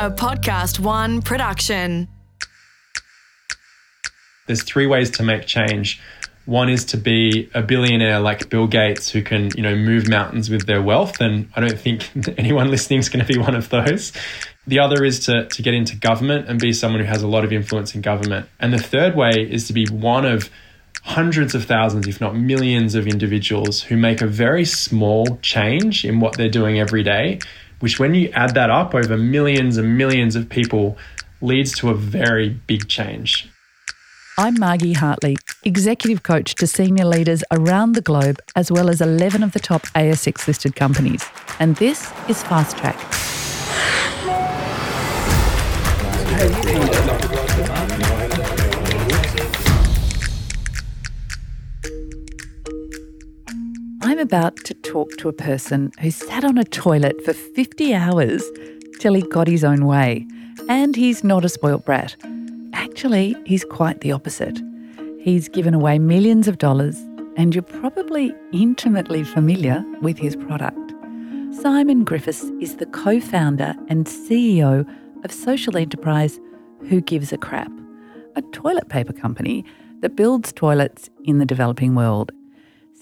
a Podcast One production. There's three ways to make change. One is to be a billionaire like Bill Gates who can, you know, move mountains with their wealth. And I don't think anyone listening is going to be one of those. The other is to, to get into government and be someone who has a lot of influence in government. And the third way is to be one of hundreds of thousands, if not millions, of individuals who make a very small change in what they're doing every day, which, when you add that up over millions and millions of people, leads to a very big change. I'm Margie Hartley, executive coach to senior leaders around the globe, as well as 11 of the top ASX listed companies. And this is Fast Track. About to talk to a person who sat on a toilet for 50 hours till he got his own way. And he's not a spoilt brat. Actually, he's quite the opposite. He's given away millions of dollars, and you're probably intimately familiar with his product. Simon Griffiths is the co founder and CEO of social enterprise Who Gives a Crap, a toilet paper company that builds toilets in the developing world.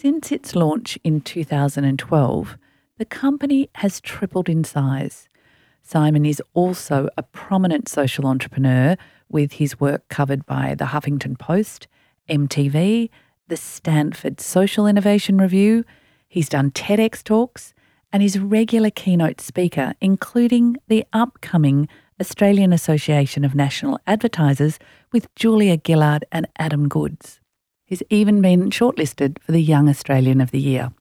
Since its launch in 2012, the company has tripled in size. Simon is also a prominent social entrepreneur with his work covered by the Huffington Post, MTV, the Stanford Social Innovation Review. He's done TEDx talks and is a regular keynote speaker, including the upcoming Australian Association of National Advertisers with Julia Gillard and Adam Goodes. He's even been shortlisted for the Young Australian of the Year.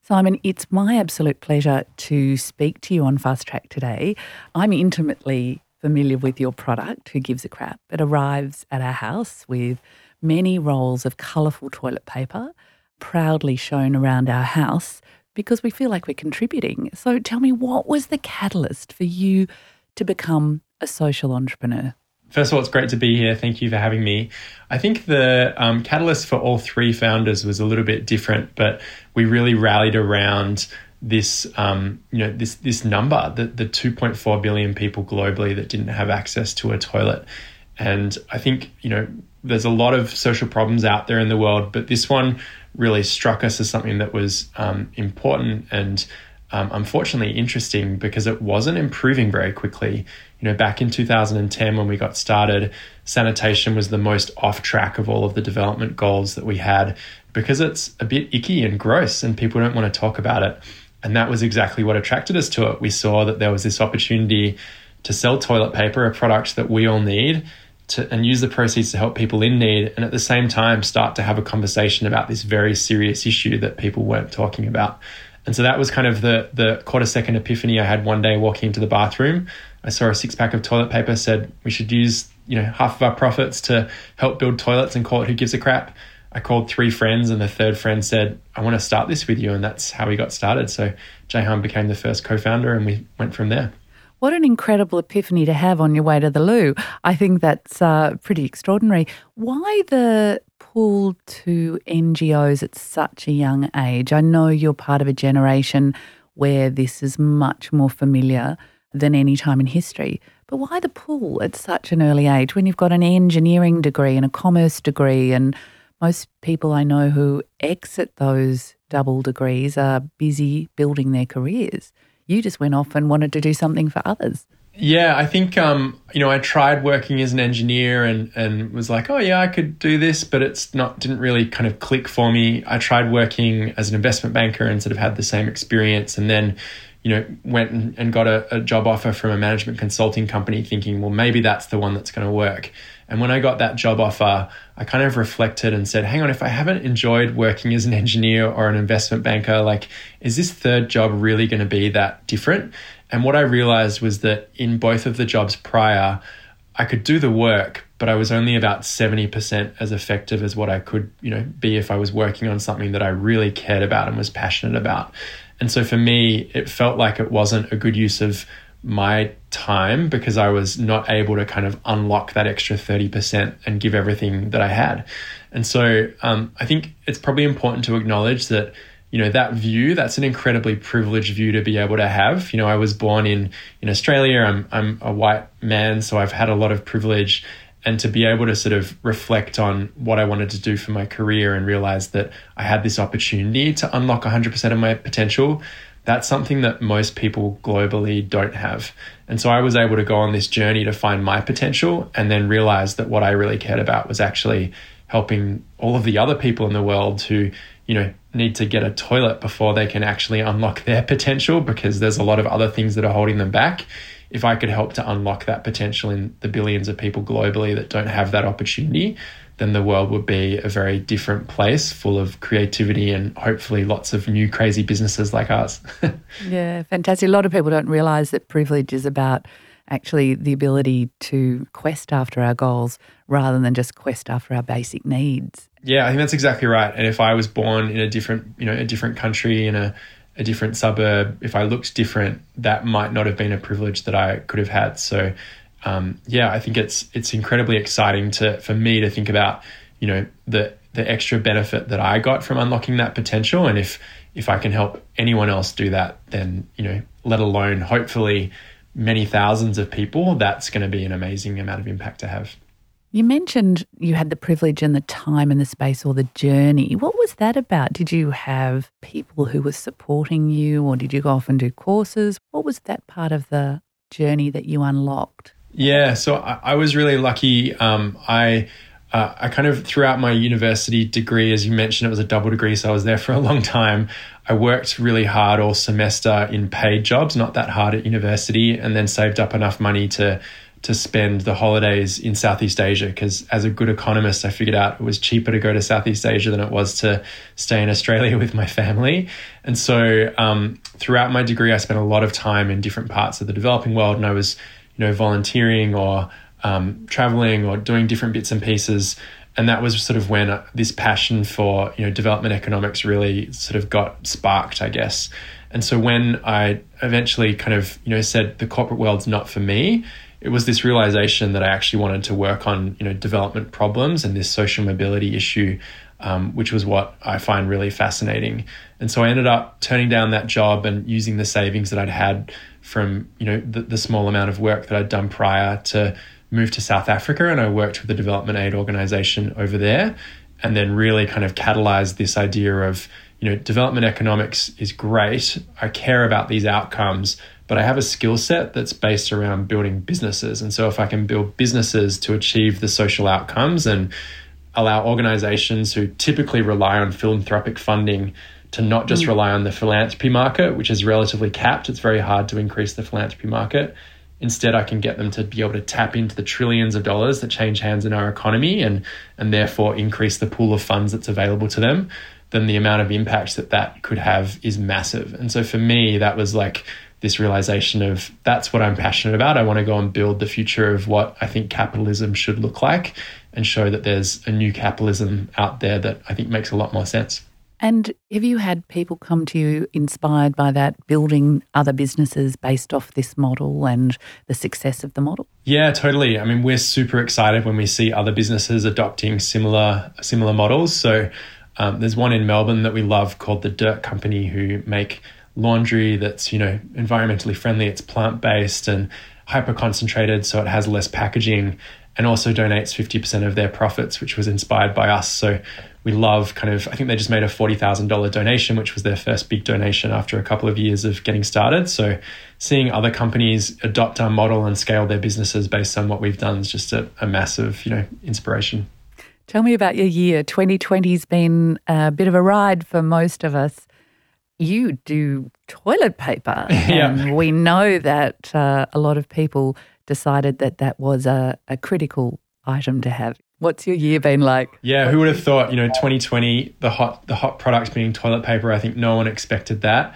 Simon, it's my absolute pleasure to speak to you on Fast Track today. I'm intimately familiar with your product, Who Gives a Crap. It arrives at our house with many rolls of colourful toilet paper, proudly shown around our house because we feel like we're contributing. So tell me, what was the catalyst for you to become a social entrepreneur? First of all, it's great to be here. Thank you for having me. I think the um, catalyst for all three founders was a little bit different, but we really rallied around this, um, you know, this this number, the the 2.4 billion people globally that didn't have access to a toilet, and I think you know there's a lot of social problems out there in the world, but this one really struck us as something that was um, important and um, unfortunately interesting because it wasn't improving very quickly. You know, back in 2010 when we got started, sanitation was the most off track of all of the development goals that we had because it's a bit icky and gross and people don't want to talk about it. And that was exactly what attracted us to it. We saw that there was this opportunity to sell toilet paper, a product that we all need, to, and use the proceeds to help people in need, and at the same time start to have a conversation about this very serious issue that people weren't talking about. And so that was kind of the the quarter second epiphany I had one day walking into the bathroom. I saw a six pack of toilet paper, said we should use you know half of our profits to help build toilets and call it Who Gives a Crap. I called three friends, and the third friend said, I want to start this with you. And that's how we got started. So Jehan became the first co founder, and we went from there. What an incredible epiphany to have on your way to the loo. I think that's uh, pretty extraordinary. Why the pull to NGOs at such a young age? I know you're part of a generation where this is much more familiar than any time in history. But why the pull at such an early age when you've got an engineering degree and a commerce degree and most people I know who exit those double degrees are busy building their careers. You just went off and wanted to do something for others. Yeah, I think um, you know I tried working as an engineer and and was like, oh yeah, I could do this, but it's not didn't really kind of click for me. I tried working as an investment banker and sort of had the same experience, and then you know went and, and got a, a job offer from a management consulting company, thinking, well, maybe that's the one that's going to work. And when I got that job offer, I kind of reflected and said, hang on, if I haven't enjoyed working as an engineer or an investment banker, like, is this third job really going to be that different? And what I realized was that in both of the jobs prior, I could do the work, but I was only about 70% as effective as what I could, you know, be if I was working on something that I really cared about and was passionate about. And so for me, it felt like it wasn't a good use of my time because I was not able to kind of unlock that extra 30% and give everything that I had. And so um, I think it's probably important to acknowledge that, you know that view that's an incredibly privileged view to be able to have. You know i was born in in australia. I'm i'm a white man so i've had a lot of privilege. And to be able to sort of reflect on what i wanted to do for my career and realize that i had this opportunity to unlock 100% of my potential that's something that most people globally don't have. And so i was able to go on this journey to find my potential and then realize that what i really cared about was actually helping all of the other people in the world who you know need to get a toilet before they can actually unlock their potential because there's a lot of other things that are holding them back. If i could help to unlock that potential in the billions of people globally that don't have that opportunity then the world would be a very different place full of creativity and hopefully lots of new crazy businesses like ours yeah fantastic a lot of people don't realize that privilege is about actually the ability to quest after our goals rather than just quest after our basic needs. Yeah, I think that's exactly right. And if I was born in a different, you know, a different country in a, a different suburb, if I looked different, that might not have been a privilege that I could have had. So, um, yeah, I think it's it's incredibly exciting to for me to think about, you know, the the extra benefit that I got from unlocking that potential, and if if I can help anyone else do that, then you know, let alone hopefully many thousands of people, that's going to be an amazing amount of impact to have. You mentioned you had the privilege and the time and the space or the journey. What was that about? Did you have people who were supporting you or did you go off and do courses? What was that part of the journey that you unlocked? Yeah, so I, I was really lucky. Um, I uh, I kind of throughout my university degree, as you mentioned, it was a double degree, so I was there for a long time. I worked really hard all semester in paid jobs, not that hard at university, and then saved up enough money to to spend the holidays in Southeast Asia because as a good economist, I figured out it was cheaper to go to Southeast Asia than it was to stay in Australia with my family. And so um, throughout my degree, I spent a lot of time in different parts of the developing world and I was, you know, volunteering or um, traveling or doing different bits and pieces. And that was sort of when this passion for, you know, development economics really sort of got sparked, I guess. And so when I eventually kind of, you know, said the corporate world's not for me, it was this realization that I actually wanted to work on, you know, development problems and this social mobility issue, um, which was what I find really fascinating. And so I ended up turning down that job and using the savings that I'd had from, you know, the, the small amount of work that I'd done prior to move to South Africa, and I worked with the development aid organization over there, and then really kind of catalyzed this idea of, you know, development economics is great. I care about these outcomes but I have a skill set that's based around building businesses. And so if I can build businesses to achieve the social outcomes and allow organizations who typically rely on philanthropic funding to not just mm. rely on the philanthropy market, which is relatively capped, it's very hard to increase the philanthropy market. Instead, I can get them to be able to tap into the trillions of dollars that change hands in our economy and, and therefore increase the pool of funds that's available to them. Then the amount of impact that that could have is massive. And so for me, that was like this realization of that's what I'm passionate about. I want to go and build the future of what I think capitalism should look like and show that there's a new capitalism out there that I think makes a lot more sense. And have you had people come to you inspired by that, building other businesses based off this model and the success of the model? Yeah, totally. I mean, we're super excited when we see other businesses adopting similar similar models. So um, there's one in Melbourne that we love called the Dirt Company, who make laundry that's you know environmentally friendly it's plant-based and hyper concentrated so it has less packaging and also donates 50% of their profits which was inspired by us so we love kind of i think they just made a $40000 donation which was their first big donation after a couple of years of getting started so seeing other companies adopt our model and scale their businesses based on what we've done is just a, a massive you know inspiration tell me about your year 2020's been a bit of a ride for most of us you do toilet paper. yeah. We know that uh, a lot of people decided that that was a, a critical item to have. What's your year been like? Yeah, who would have thought, you know, 2020, the hot the hot product being toilet paper, I think no one expected that.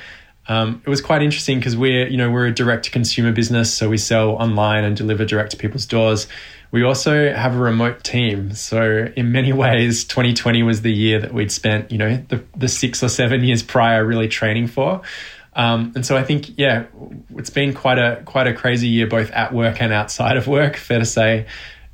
Um, it was quite interesting because we're, you know, we're a direct to consumer business, so we sell online and deliver direct to people's doors. We also have a remote team. So in many ways, 2020 was the year that we'd spent, you know, the, the six or seven years prior really training for. Um, and so I think, yeah, it's been quite a quite a crazy year, both at work and outside of work. Fair to say,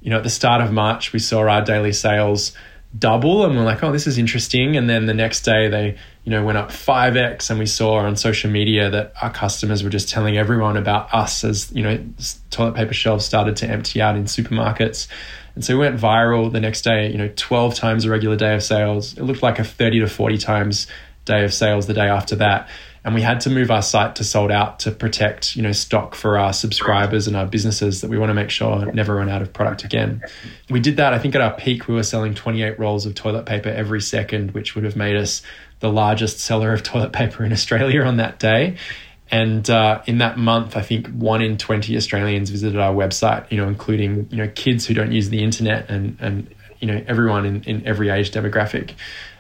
you know, at the start of March, we saw our daily sales double, and we're like, oh, this is interesting. And then the next day, they you know, went up 5x. And we saw on social media that our customers were just telling everyone about us as, you know, toilet paper shelves started to empty out in supermarkets. And so we went viral the next day, you know, 12 times a regular day of sales. It looked like a 30 to 40 times day of sales the day after that. And we had to move our site to sold out to protect, you know, stock for our subscribers and our businesses that we want to make sure never run out of product again. We did that. I think at our peak, we were selling 28 rolls of toilet paper every second, which would have made us the largest seller of toilet paper in Australia on that day. And uh, in that month, I think one in 20 Australians visited our website, you know, including, you know, kids who don't use the internet and, and you know, everyone in, in every age demographic.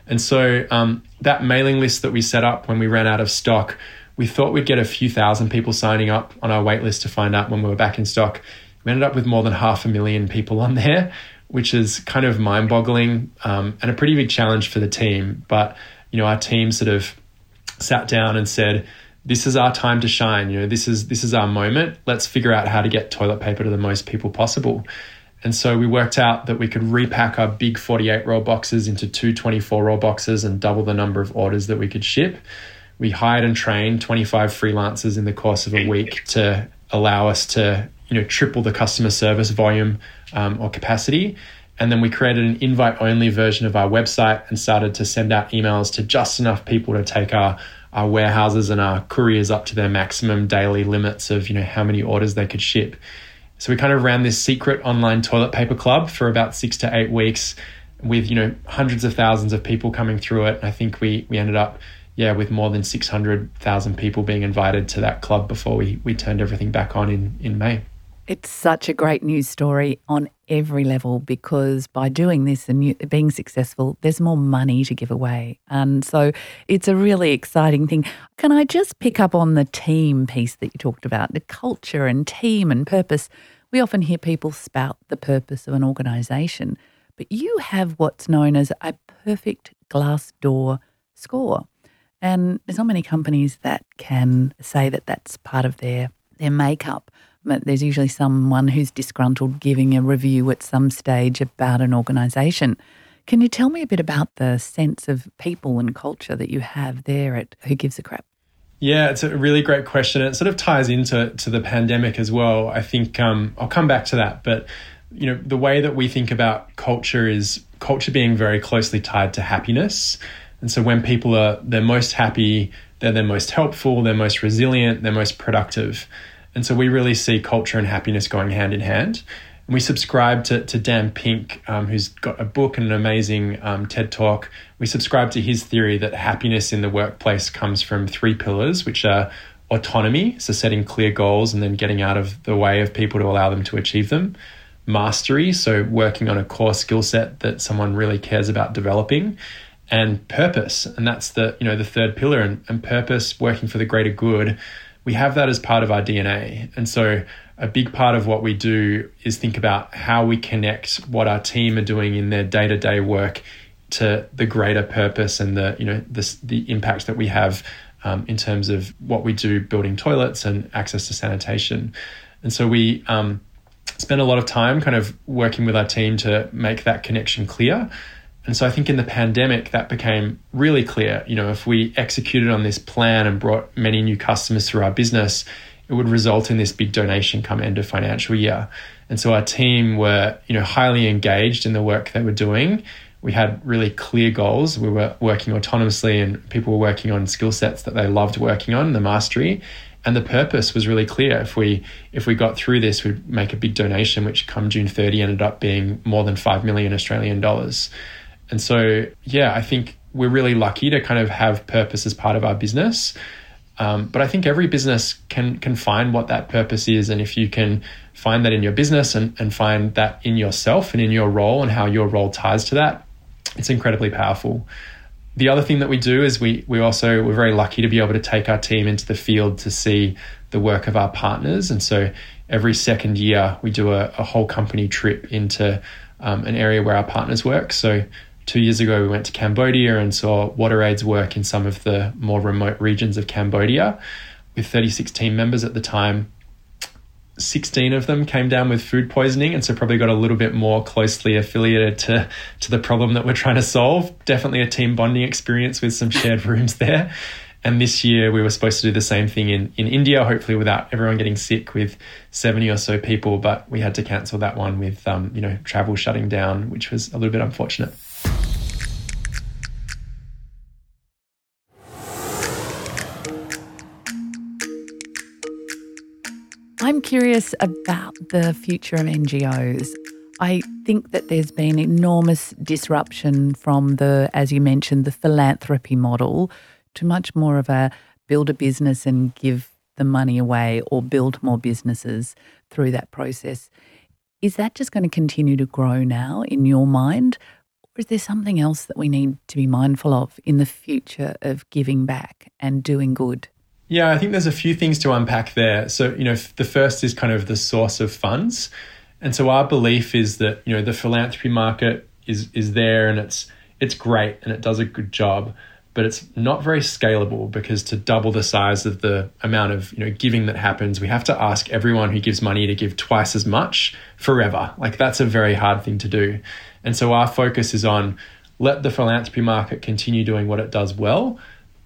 And so um, that mailing list that we set up when we ran out of stock, we thought we'd get a few thousand people signing up on our wait list to find out when we were back in stock. We ended up with more than half a million people on there, which is kind of mind boggling um, and a pretty big challenge for the team. But, you know, our team sort of sat down and said, this is our time to shine. You know, this is this is our moment. Let's figure out how to get toilet paper to the most people possible. And so we worked out that we could repack our big 48 roll boxes into two 24 roll boxes and double the number of orders that we could ship. We hired and trained 25 freelancers in the course of a week to allow us to, you know, triple the customer service volume um, or capacity. And then we created an invite only version of our website and started to send out emails to just enough people to take our our warehouses and our couriers up to their maximum daily limits of you know how many orders they could ship. So we kind of ran this secret online toilet paper club for about six to eight weeks, with you know hundreds of thousands of people coming through it. I think we we ended up yeah with more than six hundred thousand people being invited to that club before we we turned everything back on in in May. It's such a great news story on every level because by doing this and being successful, there's more money to give away. And so it's a really exciting thing. Can I just pick up on the team piece that you talked about, the culture and team and purpose? We often hear people spout the purpose of an organization, but you have what's known as a perfect Glassdoor score. And there's not many companies that can say that that's part of their, their makeup But there's usually someone who's disgruntled giving a review at some stage about an organisation. Can you tell me a bit about the sense of people and culture that you have there at Who Gives a Crap? Yeah, it's a really great question. It sort of ties into to the pandemic as well. I think um, I'll come back to that, but you know the way that we think about culture is culture being very closely tied to happiness. And so when people are they're most happy, they're the most helpful, they're most resilient, they're most productive. And so we really see culture and happiness going hand in hand. And we subscribe to, to Dan Pink, um, who's got a book and an amazing um, TED talk. We subscribe to his theory that happiness in the workplace comes from three pillars, which are autonomy, so setting clear goals and then getting out of the way of people to allow them to achieve them. Mastery, so working on a core skill set that someone really cares about developing and purpose and that's the you know the third pillar and, and purpose working for the greater good we have that as part of our DNA. And so a big part of what we do is think about how we connect what our team are doing in their day-to-day work to the greater purpose and the you know the the impact that we have um, in terms of what we do building toilets and access to sanitation. And so we um, a lot of time kind of working with our team to make that connection clear. And so I think in the pandemic, that became really clear. You know, if we executed on this plan and brought many new customers through our business, it would result in this big donation come end of financial year. And so our team were, you know, highly engaged in the work they were doing. We had really clear goals. We were working autonomously and people were working on skill sets that they loved working on, the mastery. And the purpose was really clear. If we if we got through this, we'd make a big donation, which come June 30 ended up being more than five million Australian dollars. And so, yeah, I think we're really lucky to kind of have purpose as part of our business. Um, but I think every business can can find what that purpose is, and if you can find that in your business and, and find that in yourself and in your role and how your role ties to that, it's incredibly powerful. The other thing that we do is we we also we're very lucky to be able to take our team into the field to see the work of our partners, and so every second year we do a, a whole company trip into um, an area where our partners work. So Two years ago, we went to Cambodia and saw WaterAid's work in some of the more remote regions of Cambodia with 36 team members at the time. 16 of them came down with food poisoning and so probably got a little bit more closely affiliated to to the problem that we're trying to solve definitely a team bonding experience with some shared rooms there and this year we were supposed to do the same thing in, in India, hopefully without everyone getting sick with 70 or so people, but we had to cancel that one with um, you know travel shutting down, which was a little bit unfortunate. I'm curious about the future of NGOs. I think that there's been enormous disruption from the, as you mentioned, the philanthropy model to much more of a build a business and give the money away or build more businesses through that process. Is that just going to continue to grow now in your mind? Or is there something else that we need to be mindful of in the future of giving back and doing good? Yeah, I think there's a few things to unpack there. So, you know, the first is kind of the source of funds. And so our belief is that, you know, the philanthropy market is is there and it's it's great and it does a good job, but it's not very scalable because to double the size of the amount of, you know, giving that happens, we have to ask everyone who gives money to give twice as much forever. Like that's a very hard thing to do. And so our focus is on let the philanthropy market continue doing what it does well,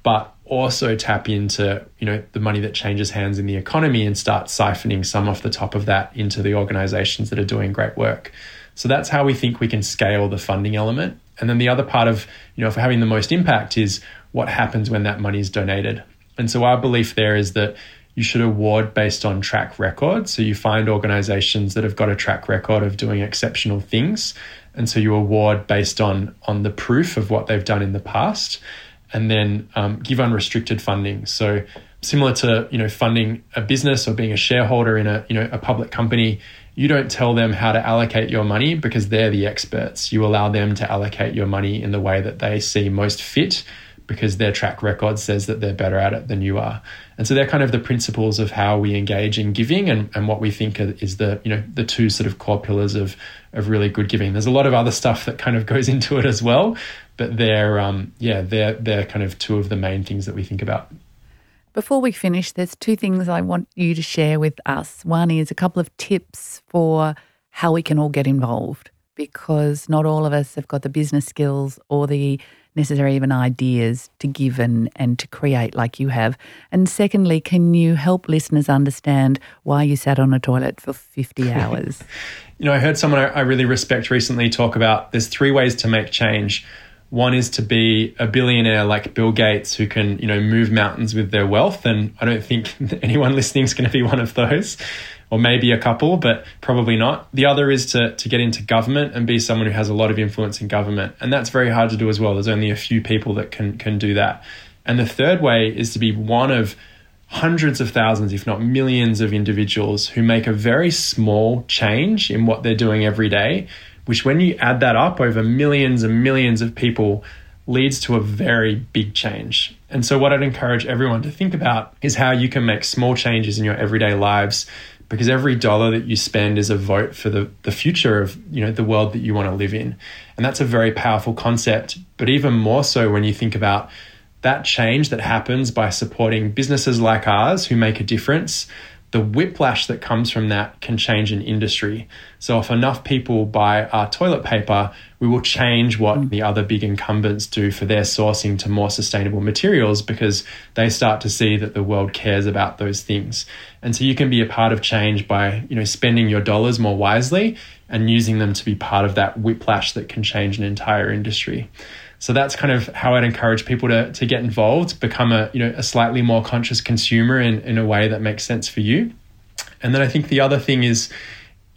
but also tap into you know the money that changes hands in the economy and start siphoning some off the top of that into the organizations that are doing great work. So that's how we think we can scale the funding element. And then the other part of you know for having the most impact is what happens when that money is donated. And so our belief there is that you should award based on track record. So you find organizations that have got a track record of doing exceptional things. And so you award based on on the proof of what they've done in the past and then um, give unrestricted funding. So similar to you know funding a business or being a shareholder in a you know a public company, you don't tell them how to allocate your money because they're the experts. You allow them to allocate your money in the way that they see most fit because their track record says that they're better at it than you are. And so they're kind of the principles of how we engage in giving and, and what we think is the, you know, the two sort of core pillars of, of really good giving. There's a lot of other stuff that kind of goes into it as well, but they're, um, yeah, they're, they're kind of two of the main things that we think about. Before we finish, there's two things I want you to share with us. One is a couple of tips for how we can all get involved because not all of us have got the business skills or the necessary even ideas to give and, and to create like you have? And secondly, can you help listeners understand why you sat on a toilet for 50 hours? you know, I heard someone I really respect recently talk about there's three ways to make change. One is to be a billionaire like Bill Gates who can, you know, move mountains with their wealth. And I don't think anyone listening is going to be one of those or maybe a couple, but probably not. The other is to, to get into government and be someone who has a lot of influence in government. And that's very hard to do as well. There's only a few people that can, can do that. And the third way is to be one of hundreds of thousands, if not millions, of individuals who make a very small change in what they're doing every day, which, when you add that up over millions and millions of people, leads to a very big change. And so, what I'd encourage everyone to think about is how you can make small changes in your everyday lives because every dollar that you spend is a vote for the, the future of you know the world that you want to live in and that's a very powerful concept but even more so when you think about that change that happens by supporting businesses like ours who make a difference the whiplash that comes from that can change an industry. So, if enough people buy our toilet paper, we will change what mm. the other big incumbents do for their sourcing to more sustainable materials because they start to see that the world cares about those things. And so, you can be a part of change by you know spending your dollars more wisely and using them to be part of that whiplash that can change an entire industry. So that's kind of how I'd encourage people to, to get involved, become a you know a slightly more conscious consumer in, in a way that makes sense for you. And then I think the other thing is,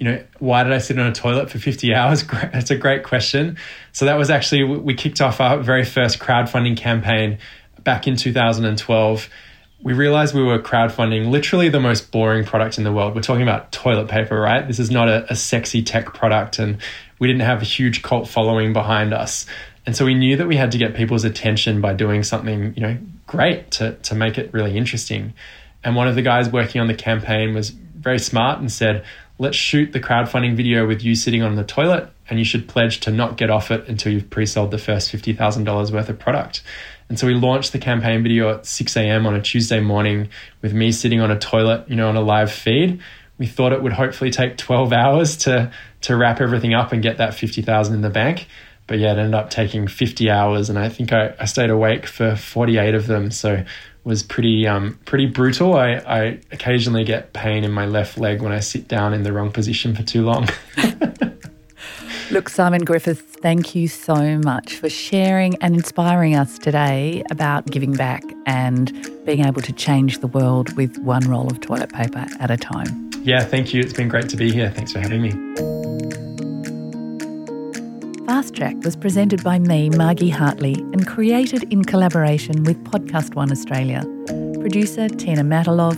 you know, why did I sit on a toilet for 50 hours? That's a great question. So that was actually we kicked off our very first crowdfunding campaign back in 2012 we realized we were crowdfunding literally the most boring product in the world. We're talking about toilet paper, right? This is not a, a, sexy tech product, and we didn't have a huge cult following behind us. And so we knew that we had to get people's attention by doing something, you know, great to, to make it really interesting. And one of the guys working on the campaign was very smart and said, let's shoot the crowdfunding video with you sitting on the toilet and you should pledge to not get off it until you've pre-sold the first $50,000 worth of product. And so we launched the campaign video at 6 a.m. on a Tuesday morning with me sitting on a toilet, you know, on a live feed we thought it would hopefully take 12 hours to to wrap everything up and get that 50,000 in the bank. But yeah, it ended up taking 50 hours, and I think I, I stayed awake for 48 of them. So was pretty um, pretty brutal. I, I occasionally get pain in my left leg when I sit down in the wrong position for too long. Look, Simon Griffiths, thank you so much for sharing and inspiring us today about giving back and being able to change the world with one roll of toilet paper at a time. Yeah, thank you. It's been great to be here. Thanks for having me. Fast Track was presented by me, Margie Hartley, and created in collaboration with Podcast One Australia. Producer Tina Matalov,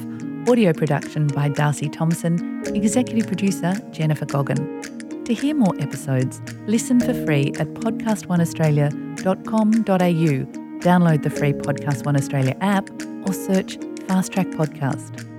audio production by Darcy Thompson, executive producer Jennifer Goggin. To hear more episodes, listen for free at podcastoneaustralia.com.au, download the free Podcast One Australia app, or search Fast Track Podcast.